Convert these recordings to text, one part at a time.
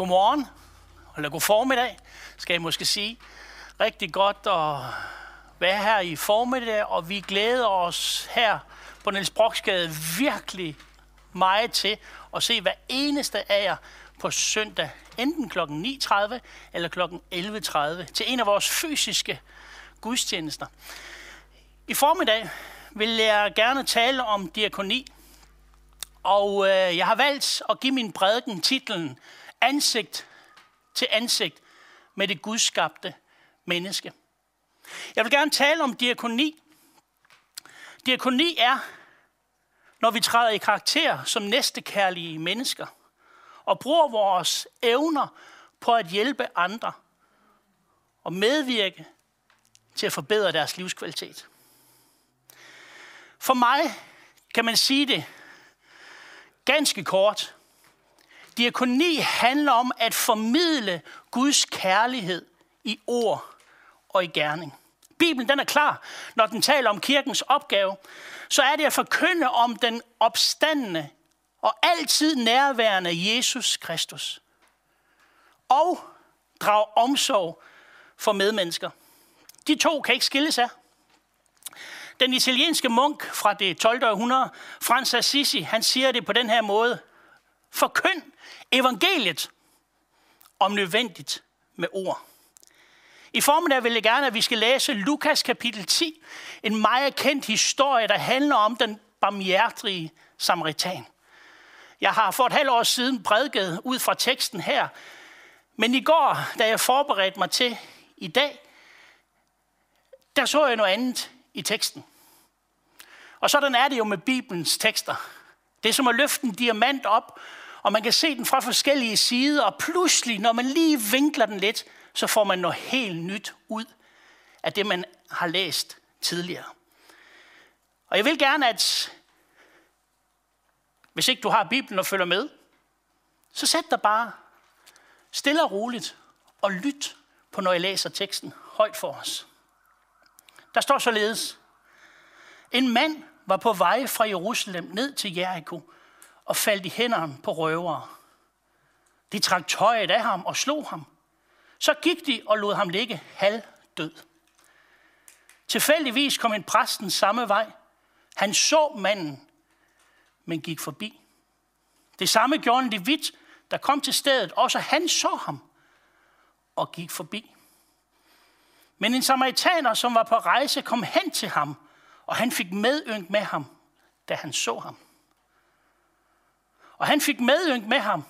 godmorgen, eller god formiddag, skal jeg måske sige. Rigtig godt at være her i formiddag, og vi glæder os her på Niels Broksgade virkelig meget til at se hver eneste af jer på søndag, enten kl. 9.30 eller kl. 11.30, til en af vores fysiske gudstjenester. I formiddag vil jeg gerne tale om diakoni, og øh, jeg har valgt at give min prædiken titlen Ansigt til ansigt med det gudskabte menneske. Jeg vil gerne tale om diakoni. Diakoni er, når vi træder i karakter som næstekærlige mennesker og bruger vores evner på at hjælpe andre og medvirke til at forbedre deres livskvalitet. For mig kan man sige det ganske kort. Diakoni handler om at formidle Guds kærlighed i ord og i gerning. Bibelen den er klar, når den taler om kirkens opgave, så er det at forkynde om den opstandende og altid nærværende Jesus Kristus. Og drage omsorg for medmennesker. De to kan ikke skilles af. Den italienske munk fra det 12. århundrede, Frans Assisi, han siger det på den her måde. Forkynd evangeliet om nødvendigt med ord. I formiddag vil jeg gerne, at vi skal læse Lukas kapitel 10, en meget kendt historie, der handler om den barmhjertige samaritan. Jeg har for et halvt år siden prædiket ud fra teksten her, men i går, da jeg forberedte mig til i dag, der så jeg noget andet i teksten. Og sådan er det jo med Bibelens tekster. Det er som at løfte en diamant op, og man kan se den fra forskellige sider, og pludselig, når man lige vinkler den lidt, så får man noget helt nyt ud af det, man har læst tidligere. Og jeg vil gerne, at hvis ikke du har Bibelen og følger med, så sæt dig bare stille og roligt og lyt på, når jeg læser teksten højt for os. Der står således, en mand var på vej fra Jerusalem ned til Jericho og faldt i hænderne på røvere. De trak tøjet af ham og slog ham. Så gik de og lod ham ligge halvdød. Tilfældigvis kom en præsten samme vej. Han så manden, men gik forbi. Det samme gjorde en levit, der kom til stedet. Også han så ham og gik forbi. Men en samaritaner, som var på rejse, kom hen til ham, og han fik medynk med ham, da han så ham. Og han fik medynk med ham,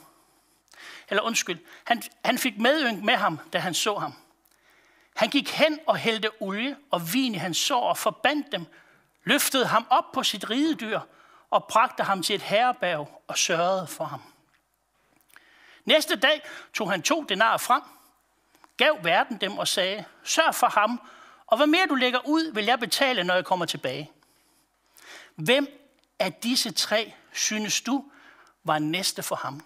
eller undskyld, han, han fik medynk med ham, da han så ham. Han gik hen og hældte olie og vin i hans sår og forbandt dem, løftede ham op på sit ridedyr og bragte ham til et herrebær og sørgede for ham. Næste dag tog han to denarer frem, gav verden dem og sagde, sørg for ham, og hvad mere du lægger ud, vil jeg betale, når jeg kommer tilbage. Hvem af disse tre synes du var næste for ham?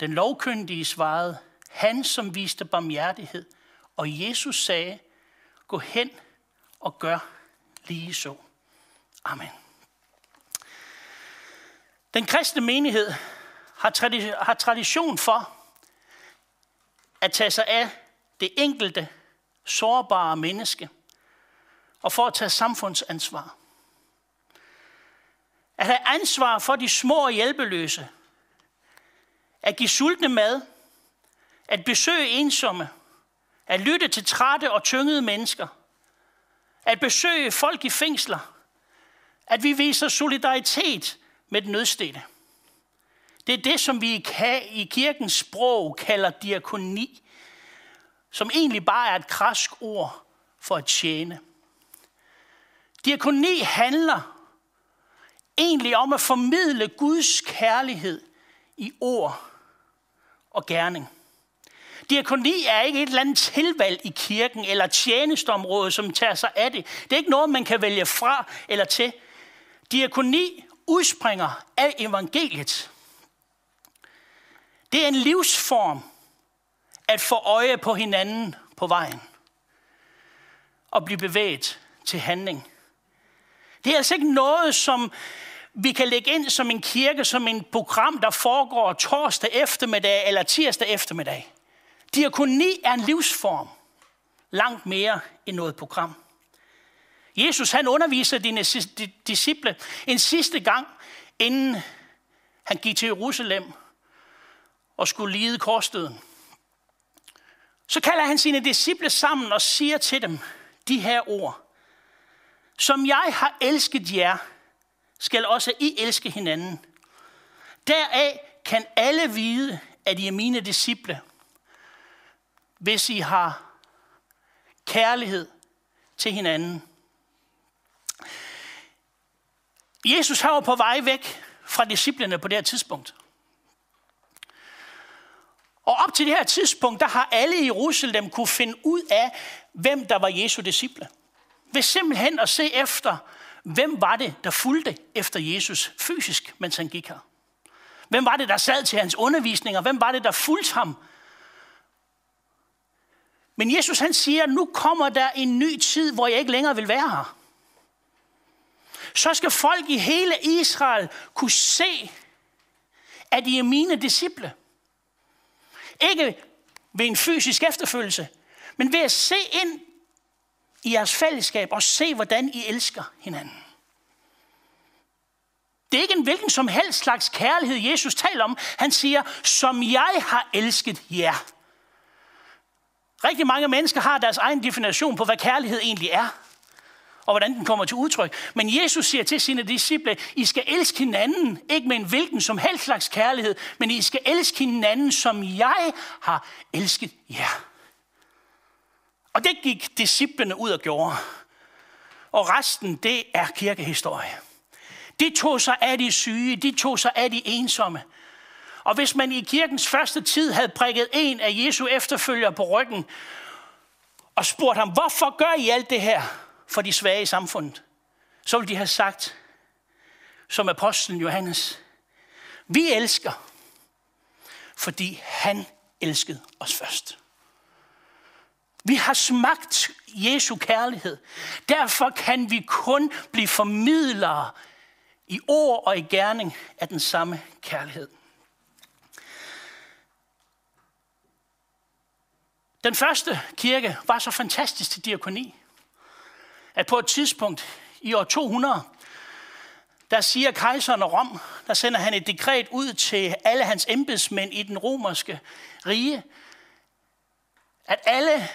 Den lovkyndige svarede, han som viste barmhjertighed, og Jesus sagde, gå hen og gør lige så. Amen. Den kristne menighed har tradition for at tage sig af det enkelte sårbare menneske og for at tage samfundsansvar. At have ansvar for de små og hjælpeløse. At give sultne mad. At besøge ensomme. At lytte til trætte og tyngede mennesker. At besøge folk i fængsler. At vi viser solidaritet med den nødstede. Det er det, som vi i kirkens sprog kalder diakoni, som egentlig bare er et krask ord for at tjene. Diakoni handler egentlig om at formidle Guds kærlighed i ord og gerning. Diakoni er ikke et eller andet tilvalg i kirken eller tjenestområde, som tager sig af det. Det er ikke noget, man kan vælge fra eller til. Diakoni udspringer af evangeliet. Det er en livsform at få øje på hinanden på vejen og blive bevæget til handling. Det er altså ikke noget, som vi kan lægge ind som en kirke, som en program, der foregår torsdag eftermiddag eller tirsdag eftermiddag. Diakoni er en livsform, langt mere end noget program. Jesus han underviser dine disciple en sidste gang, inden han gik til Jerusalem og skulle lide korsdøden. Så kalder han sine disciple sammen og siger til dem de her ord. Som jeg har elsket jer, skal også I elske hinanden. Deraf kan alle vide, at I er mine disciple, hvis I har kærlighed til hinanden. Jesus var på vej væk fra disciplene på det her tidspunkt. Og op til det her tidspunkt, der har alle i Jerusalem kunne finde ud af, hvem der var Jesu disciple. Ved simpelthen at se efter, hvem var det, der fulgte efter Jesus fysisk, mens han gik her. Hvem var det, der sad til hans undervisning, og hvem var det, der fulgte ham? Men Jesus han siger, nu kommer der en ny tid, hvor jeg ikke længere vil være her. Så skal folk i hele Israel kunne se, at de er mine disciple. Ikke ved en fysisk efterfølgelse, men ved at se ind i jeres fællesskab og se, hvordan I elsker hinanden. Det er ikke en hvilken som helst slags kærlighed, Jesus taler om. Han siger, som jeg har elsket jer. Rigtig mange mennesker har deres egen definition på, hvad kærlighed egentlig er og hvordan den kommer til udtryk. Men Jesus siger til sine disciple, I skal elske hinanden, ikke med en hvilken som helst slags kærlighed, men I skal elske hinanden, som jeg har elsket jer. Og det gik disciplene ud og gjorde. Og resten, det er kirkehistorie. De tog sig af de syge, de tog sig af de ensomme. Og hvis man i kirkens første tid havde prikket en af Jesu efterfølgere på ryggen, og spurgt ham, hvorfor gør I alt det her? for de svage i samfundet, så ville de have sagt, som apostlen Johannes, vi elsker, fordi han elskede os først. Vi har smagt Jesu kærlighed. Derfor kan vi kun blive formidlere i ord og i gerning af den samme kærlighed. Den første kirke var så fantastisk til diakoni at på et tidspunkt i år 200, der siger kejseren af Rom, der sender han et dekret ud til alle hans embedsmænd i den romerske rige, at alle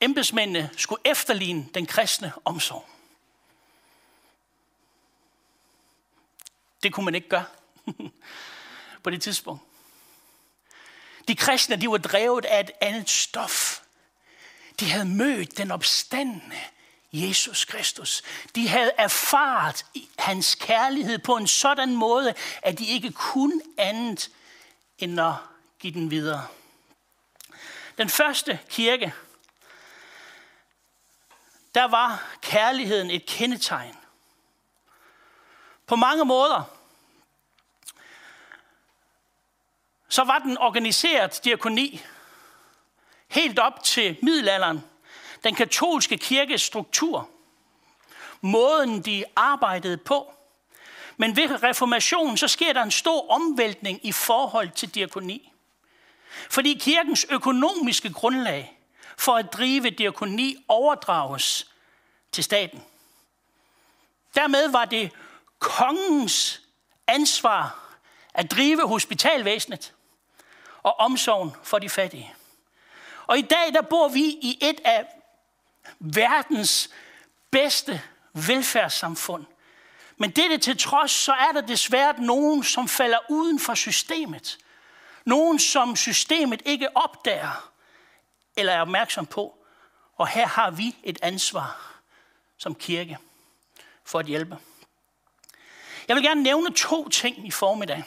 embedsmændene skulle efterligne den kristne omsorg. Det kunne man ikke gøre på det tidspunkt. De kristne, de var drevet af et andet stof. De havde mødt den opstandende Jesus Kristus. De havde erfaret hans kærlighed på en sådan måde, at de ikke kunne andet end at give den videre. Den første kirke, der var kærligheden et kendetegn. På mange måder, så var den organiseret diakoni helt op til middelalderen den katolske kirkes struktur, måden de arbejdede på. Men ved reformationen, så sker der en stor omvæltning i forhold til diakoni. Fordi kirkens økonomiske grundlag for at drive diakoni overdrages til staten. Dermed var det kongens ansvar at drive hospitalvæsenet og omsorgen for de fattige. Og i dag der bor vi i et af verdens bedste velfærdssamfund. Men dette til trods, så er der desværre nogen, som falder uden for systemet. Nogen, som systemet ikke opdager eller er opmærksom på. Og her har vi et ansvar som kirke for at hjælpe. Jeg vil gerne nævne to ting i formiddag.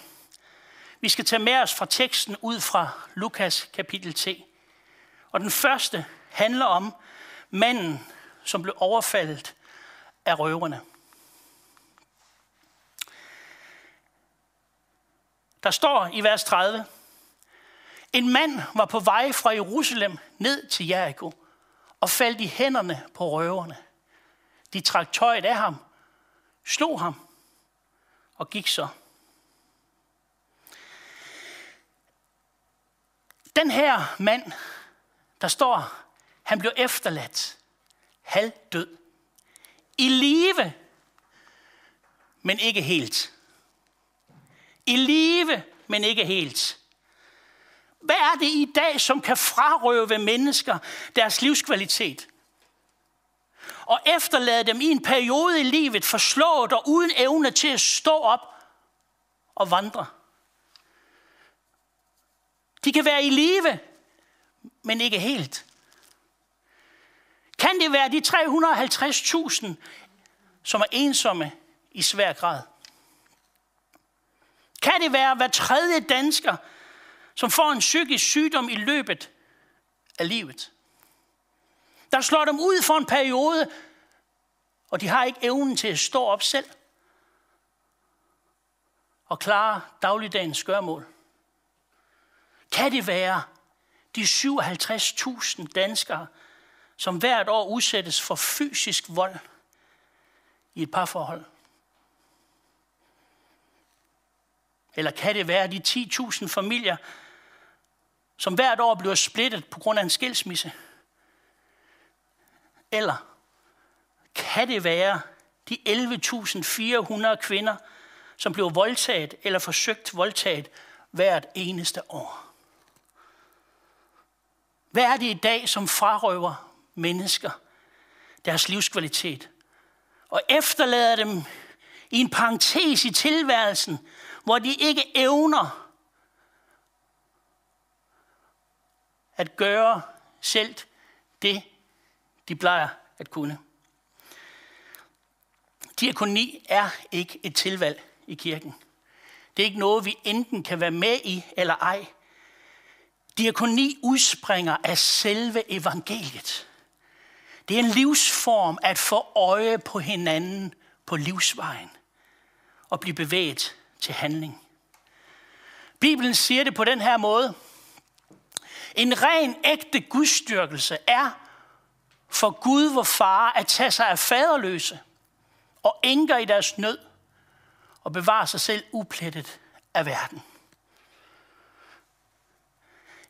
Vi skal tage med os fra teksten ud fra Lukas kapitel 10. Og den første handler om, manden, som blev overfaldet af røverne. Der står i vers 30, en mand var på vej fra Jerusalem ned til Jericho og faldt i hænderne på røverne. De trak tøjet af ham, slog ham og gik så. Den her mand, der står, han blev efterladt, halvdød, i live, men ikke helt. I live, men ikke helt. Hvad er det i dag, som kan frarøve mennesker deres livskvalitet? Og efterlade dem i en periode i livet forslået og uden evne til at stå op og vandre. De kan være i live, men ikke helt. Kan det være de 350.000, som er ensomme i svær grad? Kan det være hver tredje dansker, som får en psykisk sygdom i løbet af livet? Der slår dem ud for en periode, og de har ikke evnen til at stå op selv og klare dagligdagens gørmål. Kan det være de 57.000 danskere, som hvert år udsættes for fysisk vold i et parforhold? Eller kan det være de 10.000 familier, som hvert år bliver splittet på grund af en skilsmisse? Eller kan det være de 11.400 kvinder, som bliver voldtaget eller forsøgt voldtaget hvert eneste år? Hvad er det i dag, som frarøver mennesker deres livskvalitet? Og efterlader dem i en parentes i tilværelsen, hvor de ikke evner at gøre selv det, de plejer at kunne. Diakoni er ikke et tilvalg i kirken. Det er ikke noget, vi enten kan være med i eller ej. Diakoni udspringer af selve evangeliet. Det er en livsform at få øje på hinanden på livsvejen og blive bevæget til handling. Bibelen siger det på den her måde. En ren ægte gudstyrkelse er for Gud vor far at tage sig af faderløse og enker i deres nød og bevare sig selv uplettet af verden.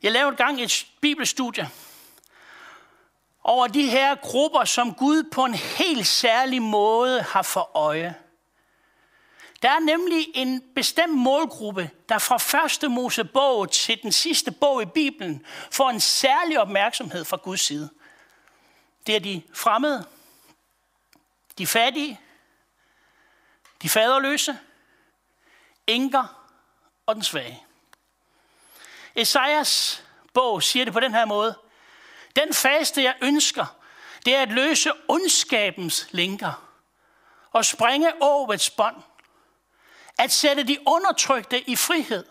Jeg lavede gang et bibelstudie over de her grupper, som Gud på en helt særlig måde har for øje. Der er nemlig en bestemt målgruppe, der fra første Mosebog til den sidste bog i Bibelen får en særlig opmærksomhed fra Guds side. Det er de fremmede, de fattige, de faderløse, enker og den svage. Esajas bog siger det på den her måde. Den faste, jeg ønsker, det er at løse ondskabens linker og springe åvets bånd. At sætte de undertrykte i frihed.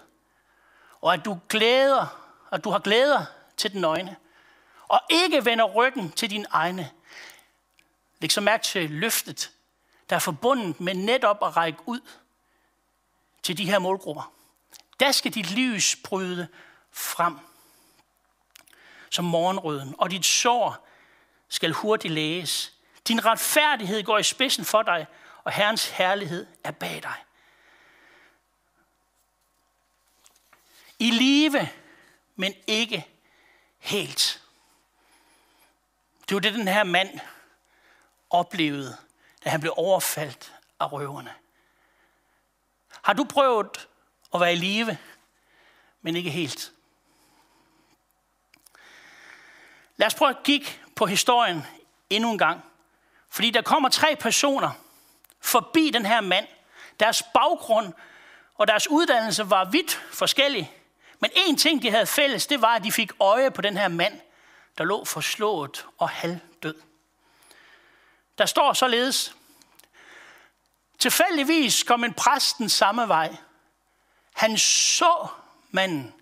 Og at du glæder, at du har glæder til den øjne. Og ikke vender ryggen til din egne. Læg så mærke til løftet, der er forbundet med netop at række ud til de her målgrupper. Der skal dit lys bryde frem som morgenrøden, og dit sår skal hurtigt læges. Din retfærdighed går i spidsen for dig, og Herrens herlighed er bag dig. I live, men ikke helt. Det var det, den her mand oplevede, da han blev overfaldt af røverne. Har du prøvet at være i live, men ikke helt? Lad os prøve at kigge på historien endnu en gang. Fordi der kommer tre personer forbi den her mand. Deres baggrund og deres uddannelse var vidt forskellige. Men en ting, de havde fælles, det var, at de fik øje på den her mand, der lå forslået og halvdød. Der står således, tilfældigvis kom en præst den samme vej. Han så manden,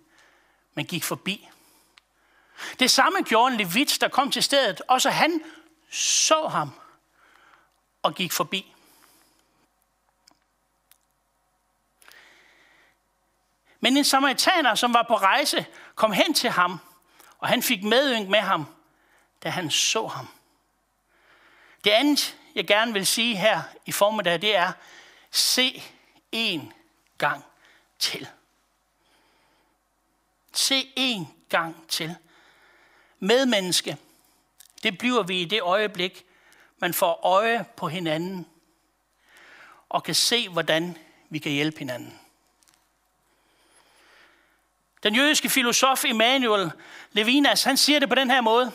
men gik forbi. Det samme gjorde en levit, der kom til stedet. Også han så ham og gik forbi. Men en samaritaner, som var på rejse, kom hen til ham, og han fik medynk med ham, da han så ham. Det andet, jeg gerne vil sige her i formiddag, det er, se en gang til. Se en gang til. Medmenneske, det bliver vi i det øjeblik, man får øje på hinanden og kan se, hvordan vi kan hjælpe hinanden. Den jødiske filosof Immanuel Levinas, han siger det på den her måde.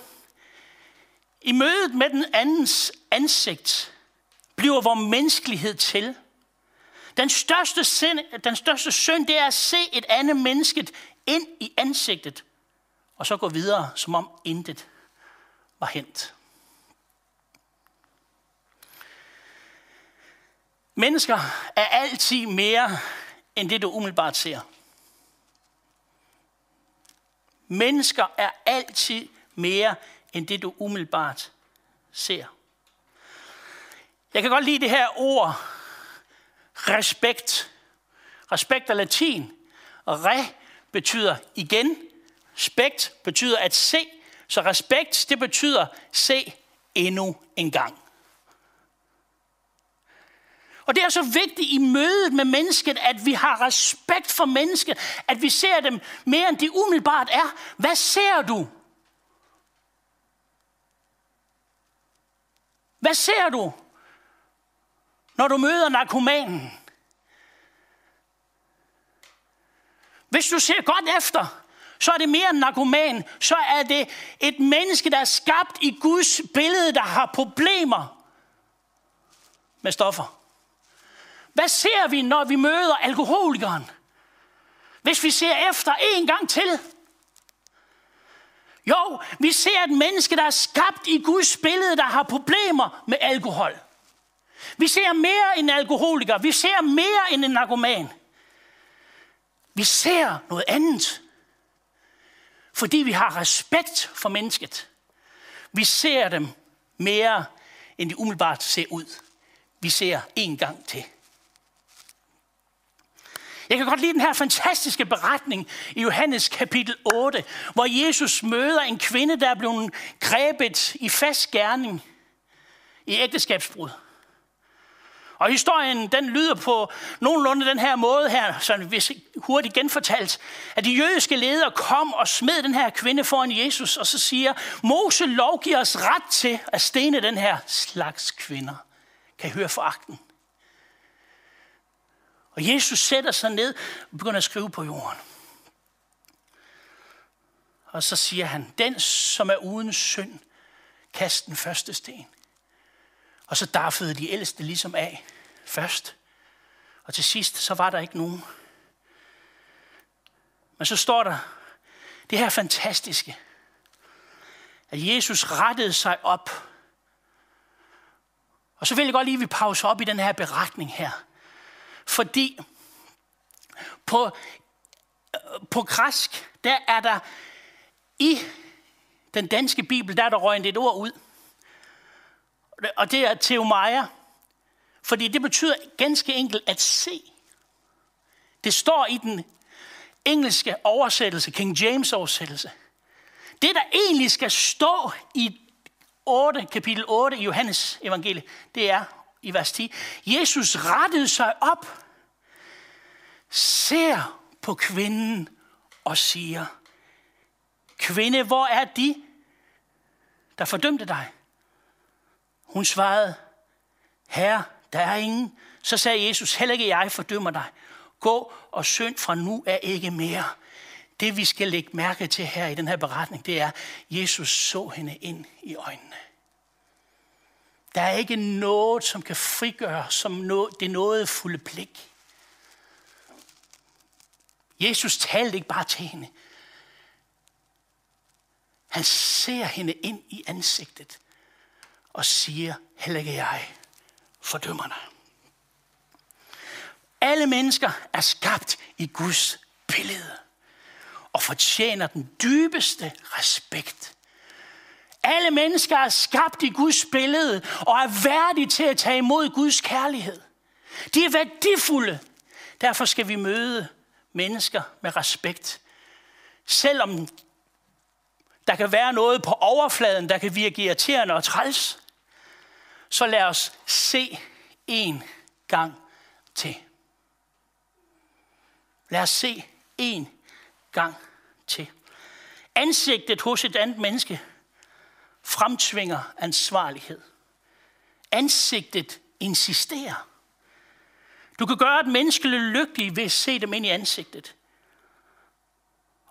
I mødet med den andens ansigt bliver vores menneskelighed til. Den største, synd, den største synd, det er at se et andet menneske ind i ansigtet, og så gå videre, som om intet var hent. Mennesker er altid mere end det, du umiddelbart ser. Mennesker er altid mere end det, du umiddelbart ser. Jeg kan godt lide det her ord, respekt. Respekt er latin. Re betyder igen. Spekt betyder at se. Så respekt, det betyder se endnu en gang. Og det er så vigtigt i mødet med mennesket, at vi har respekt for mennesket, at vi ser dem mere end de umiddelbart er. Hvad ser du? Hvad ser du, når du møder narkomanen? Hvis du ser godt efter, så er det mere end narkoman. Så er det et menneske, der er skabt i Guds billede, der har problemer med stoffer. Hvad ser vi, når vi møder alkoholikeren? Hvis vi ser efter en gang til. Jo, vi ser et menneske, der er skabt i Guds billede, der har problemer med alkohol. Vi ser mere end alkoholiker. Vi ser mere end en narkoman. Vi ser noget andet. Fordi vi har respekt for mennesket. Vi ser dem mere, end de umiddelbart ser ud. Vi ser en gang til. Jeg kan godt lide den her fantastiske beretning i Johannes kapitel 8, hvor Jesus møder en kvinde, der er blevet grebet i fast gerning i ægteskabsbrud. Og historien, den lyder på nogenlunde den her måde her, så hvis hurtigt genfortalt, at de jødiske ledere kom og smed den her kvinde foran Jesus, og så siger, Mose lovgiver os ret til at stene den her slags kvinder. Kan I høre foragten? Og Jesus sætter sig ned og begynder at skrive på jorden. Og så siger han, den som er uden synd, kast den første sten. Og så daffede de ældste ligesom af først. Og til sidst, så var der ikke nogen. Men så står der det her fantastiske, at Jesus rettede sig op. Og så vil jeg godt lige, at vi pause op i den her beretning her. Fordi på, øh, på græsk, der er der i den danske bibel, der er der røgnet et ord ud. Og det er teomaia. Fordi det betyder ganske enkelt at se. Det står i den engelske oversættelse, King James oversættelse. Det, der egentlig skal stå i 8, kapitel 8 i Johannes evangeliet, det er i vers 10. Jesus rettede sig op, ser på kvinden og siger, Kvinde, hvor er de, der fordømte dig? Hun svarede, Herre, der er ingen. Så sagde Jesus, heller ikke jeg fordømmer dig. Gå og synd fra nu er ikke mere. Det vi skal lægge mærke til her i den her beretning, det er, at Jesus så hende ind i øjnene. Der er ikke noget, som kan frigøre som det noget fulde blik. Jesus talte ikke bare til hende. Han ser hende ind i ansigtet og siger, heller ikke jeg fordømmer dig. Alle mennesker er skabt i Guds billede og fortjener den dybeste respekt. Alle mennesker er skabt i Guds billede og er værdige til at tage imod Guds kærlighed. De er værdifulde. Derfor skal vi møde mennesker med respekt. Selvom der kan være noget på overfladen, der kan virke irriterende og træls, så lad os se en gang til. Lad os se en gang til. Ansigtet hos et andet menneske fremtvinger ansvarlighed. Ansigtet insisterer. Du kan gøre et menneske lykkelig ved at se dem ind i ansigtet.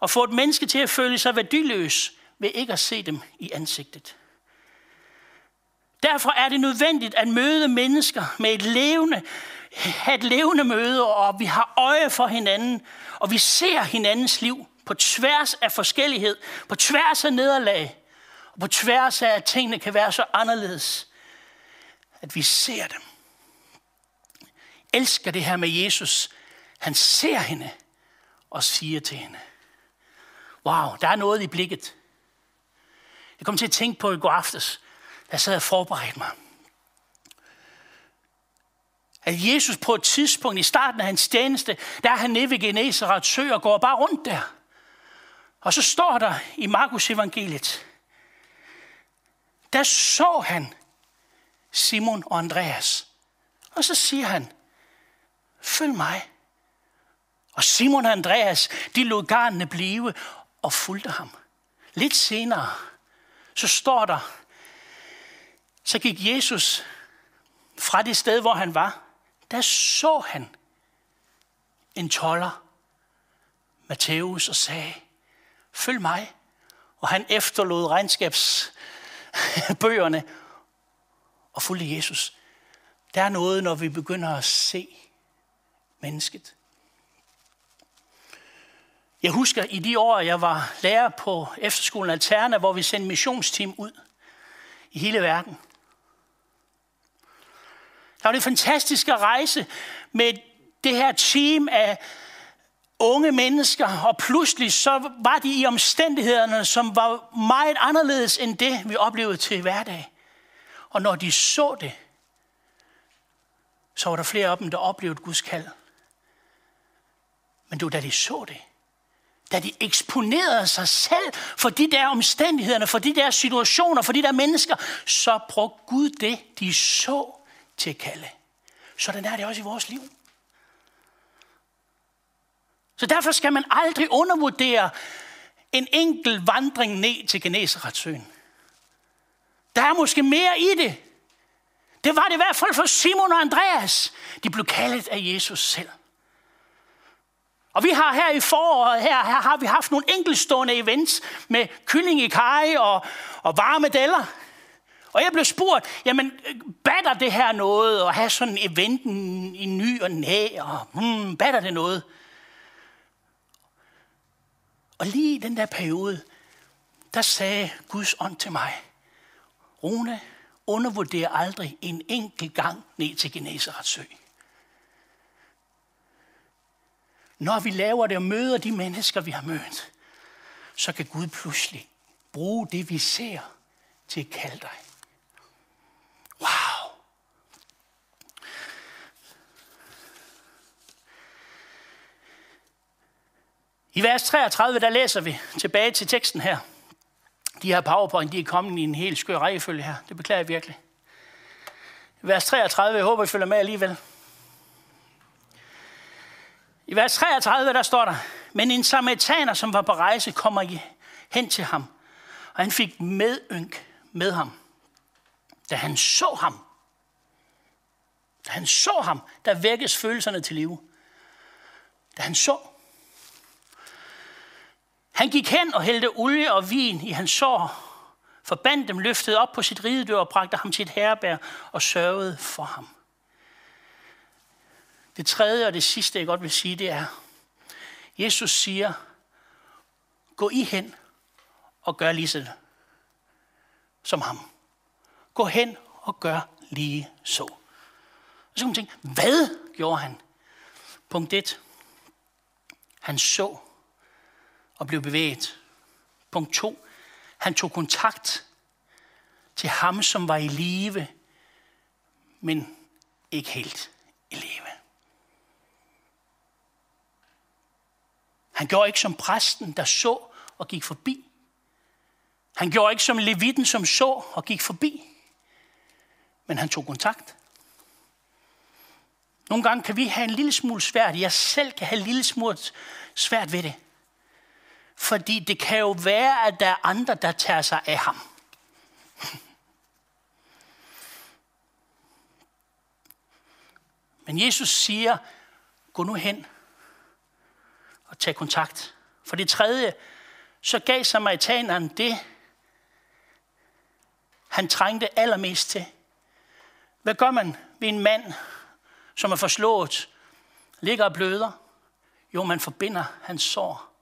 Og få et menneske til at føle sig værdiløs ved ikke at se dem i ansigtet. Derfor er det nødvendigt at møde mennesker med et levende, have et levende møde, og vi har øje for hinanden, og vi ser hinandens liv på tværs af forskellighed, på tværs af nederlag, og på tværs af, at tingene kan være så anderledes, at vi ser dem. Jeg elsker det her med Jesus. Han ser hende og siger til hende, wow, der er noget i blikket. Jeg kom til at tænke på i går aftes, da jeg sad og forberedte mig. At Jesus på et tidspunkt i starten af hans tjeneste, der er han nede ved Genesaret sø og går bare rundt der. Og så står der i Markus evangeliet, der så han Simon og Andreas. Og så siger han, følg mig. Og Simon og Andreas, de lod garnene blive og fulgte ham. Lidt senere, så står der, så gik Jesus fra det sted, hvor han var. Der så han en toller, Matthæus, og sagde, følg mig. Og han efterlod regnskabs bøgerne og fulgte Jesus. Der er noget, når vi begynder at se mennesket. Jeg husker i de år, jeg var lærer på efterskolen Alterna, hvor vi sendte missionsteam ud i hele verden. Der var det fantastiske rejse med det her team af unge mennesker, og pludselig så var de i omstændighederne, som var meget anderledes end det, vi oplevede til hverdag. Og når de så det, så var der flere af dem, der oplevede Guds kald. Men det var da de så det, da de eksponerede sig selv for de der omstændigheder, for de der situationer, for de der mennesker, så brugte Gud det, de så til at kalde. Sådan er det også i vores liv. Så derfor skal man aldrig undervurdere en enkelt vandring ned til Genesaretsøen. Der er måske mere i det. Det var det i hvert fald for Simon og Andreas. De blev kaldet af Jesus selv. Og vi har her i foråret, her, her har vi haft nogle enkeltstående events med kylling i kaj og, og varme deller. Og jeg blev spurgt, jamen, batter det her noget at have sådan en event i ny og næ, og hmm, batter det noget? Og lige i den der periode, der sagde Guds ånd til mig, Rune, undervurder aldrig en enkelt gang ned til Genesarets sø. Når vi laver det og møder de mennesker, vi har mødt, så kan Gud pludselig bruge det, vi ser, til at kalde dig. Wow! I vers 33, der læser vi tilbage til teksten her. De her powerpoint, de er kommet i en helt skør rækkefølge her. Det beklager jeg virkelig. Vers 33, jeg håber, I følger med alligevel. I vers 33, der står der, men en samaritaner, som var på rejse, kommer hen til ham, og han fik medynk med ham. Da han så ham, da han så ham, der vækkes følelserne til live. Da han så, han gik hen og hældte olie og vin i hans sår, forbandt dem, løftede op på sit ridedør og bragte ham til et og sørgede for ham. Det tredje og det sidste, jeg godt vil sige, det er, Jesus siger, gå I hen og gør lige så som ham. Gå hen og gør lige så. Og så kan man tænke, hvad gjorde han? Punkt 1. Han så og blev bevæget. Punkt 2. Han tog kontakt til ham, som var i live, men ikke helt i live. Han gjorde ikke som præsten, der så og gik forbi. Han gjorde ikke som levitten, som så og gik forbi. Men han tog kontakt. Nogle gange kan vi have en lille smule svært. Jeg selv kan have en lille smule svært ved det. Fordi det kan jo være, at der er andre, der tager sig af ham. Men Jesus siger, gå nu hen og tag kontakt. For det tredje, så gav samaritaneren det, han trængte allermest til. Hvad gør man ved en mand, som er forslået, ligger og bløder? Jo, man forbinder hans sår.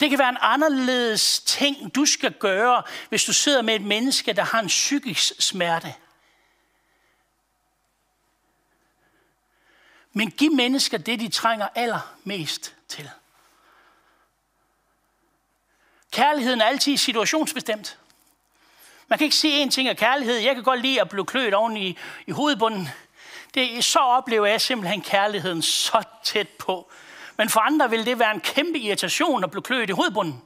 Det kan være en anderledes ting, du skal gøre, hvis du sidder med et menneske, der har en psykisk smerte. Men giv mennesker det, de trænger allermest til. Kærligheden er altid situationsbestemt. Man kan ikke sige en ting af kærlighed. Jeg kan godt lide at blive kløet oven i, i hovedbunden. Det, så oplever jeg simpelthen kærligheden så tæt på. Men for andre vil det være en kæmpe irritation at blive kløet i hovedbunden.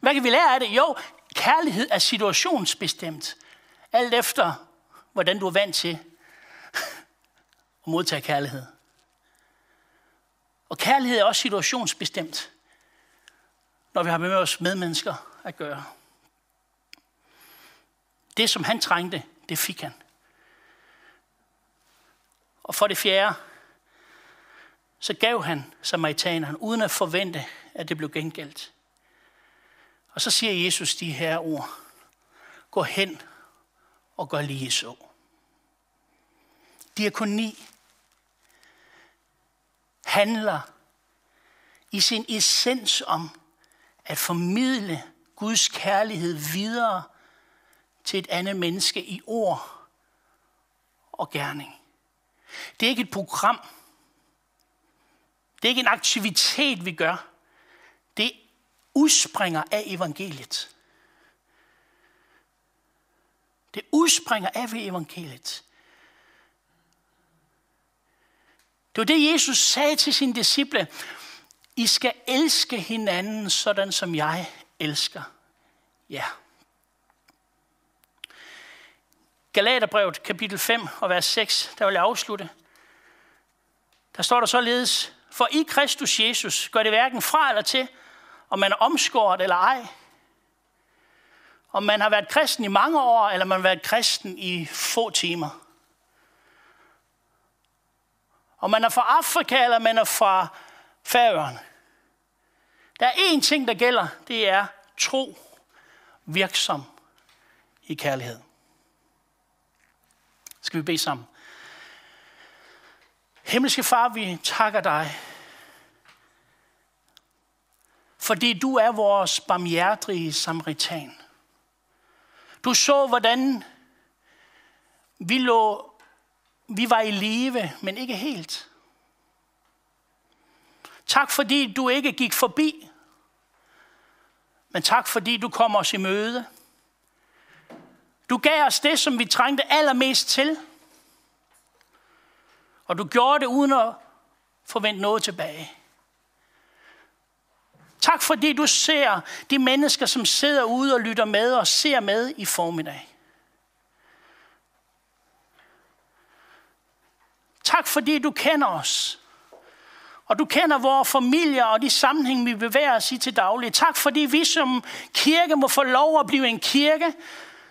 Hvad kan vi lære af det? Jo, kærlighed er situationsbestemt. Alt efter, hvordan du er vant til at modtage kærlighed. Og kærlighed er også situationsbestemt, når vi har med os medmennesker at gøre. Det, som han trængte, det fik han. Og for det fjerde, så gav han samaritaneren, uden at forvente, at det blev gengældt. Og så siger Jesus de her ord. Gå hen og gør lige så. Diakoni handler i sin essens om at formidle Guds kærlighed videre til et andet menneske i ord og gerning. Det er ikke et program. Det er ikke en aktivitet, vi gør. Det udspringer af evangeliet. Det udspringer af evangeliet. Det var det, Jesus sagde til sine disciple. I skal elske hinanden, sådan som jeg elsker jer. Galaterbrevet kapitel 5 og vers 6, der vil jeg afslutte. Der står der således, for i Kristus Jesus gør det hverken fra eller til, om man er omskåret eller ej. Om man har været kristen i mange år, eller man har været kristen i få timer. Om man er fra Afrika, eller man er fra Færøerne. Der er én ting, der gælder, det er tro virksom i kærlighed. Skal vi bede sammen? Himmelske far, vi takker dig, fordi du er vores barmhjertige samaritan. Du så, hvordan vi, lå, vi var i live, men ikke helt. Tak fordi du ikke gik forbi, men tak fordi du kom os i møde. Du gav os det, som vi trængte allermest til. Og du gjorde det uden at forvente noget tilbage. Tak fordi du ser de mennesker, som sidder ude og lytter med og ser med i formiddag. Tak fordi du kender os. Og du kender vores familier og de sammenhæng, vi bevæger os i til daglig. Tak fordi vi som kirke må få lov at blive en kirke,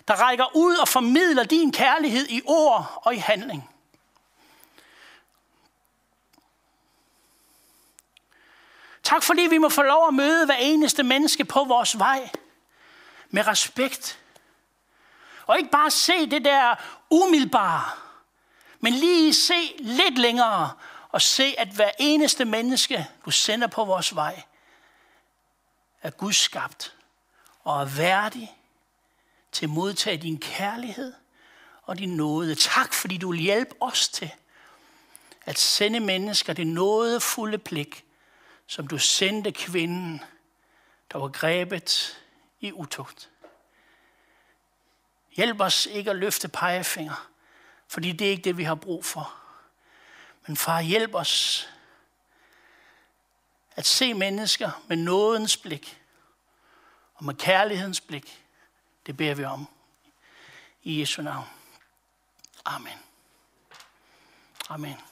der rækker ud og formidler din kærlighed i ord og i handling. Tak fordi vi må få lov at møde hver eneste menneske på vores vej med respekt. Og ikke bare se det der umiddelbare, men lige se lidt længere og se, at hver eneste menneske, du sender på vores vej, er Guds skabt og er værdig til at modtage din kærlighed og din nåde. Tak, fordi du vil hjælpe os til at sende mennesker det nådefulde blik, som du sendte kvinden, der var grebet i utugt. Hjælp os ikke at løfte pegefinger, fordi det er ikke det, vi har brug for. Men far, hjælp os at se mennesker med nådens blik og med kærlighedens blik. Det beder vi om. I Jesu navn. Amen. Amen.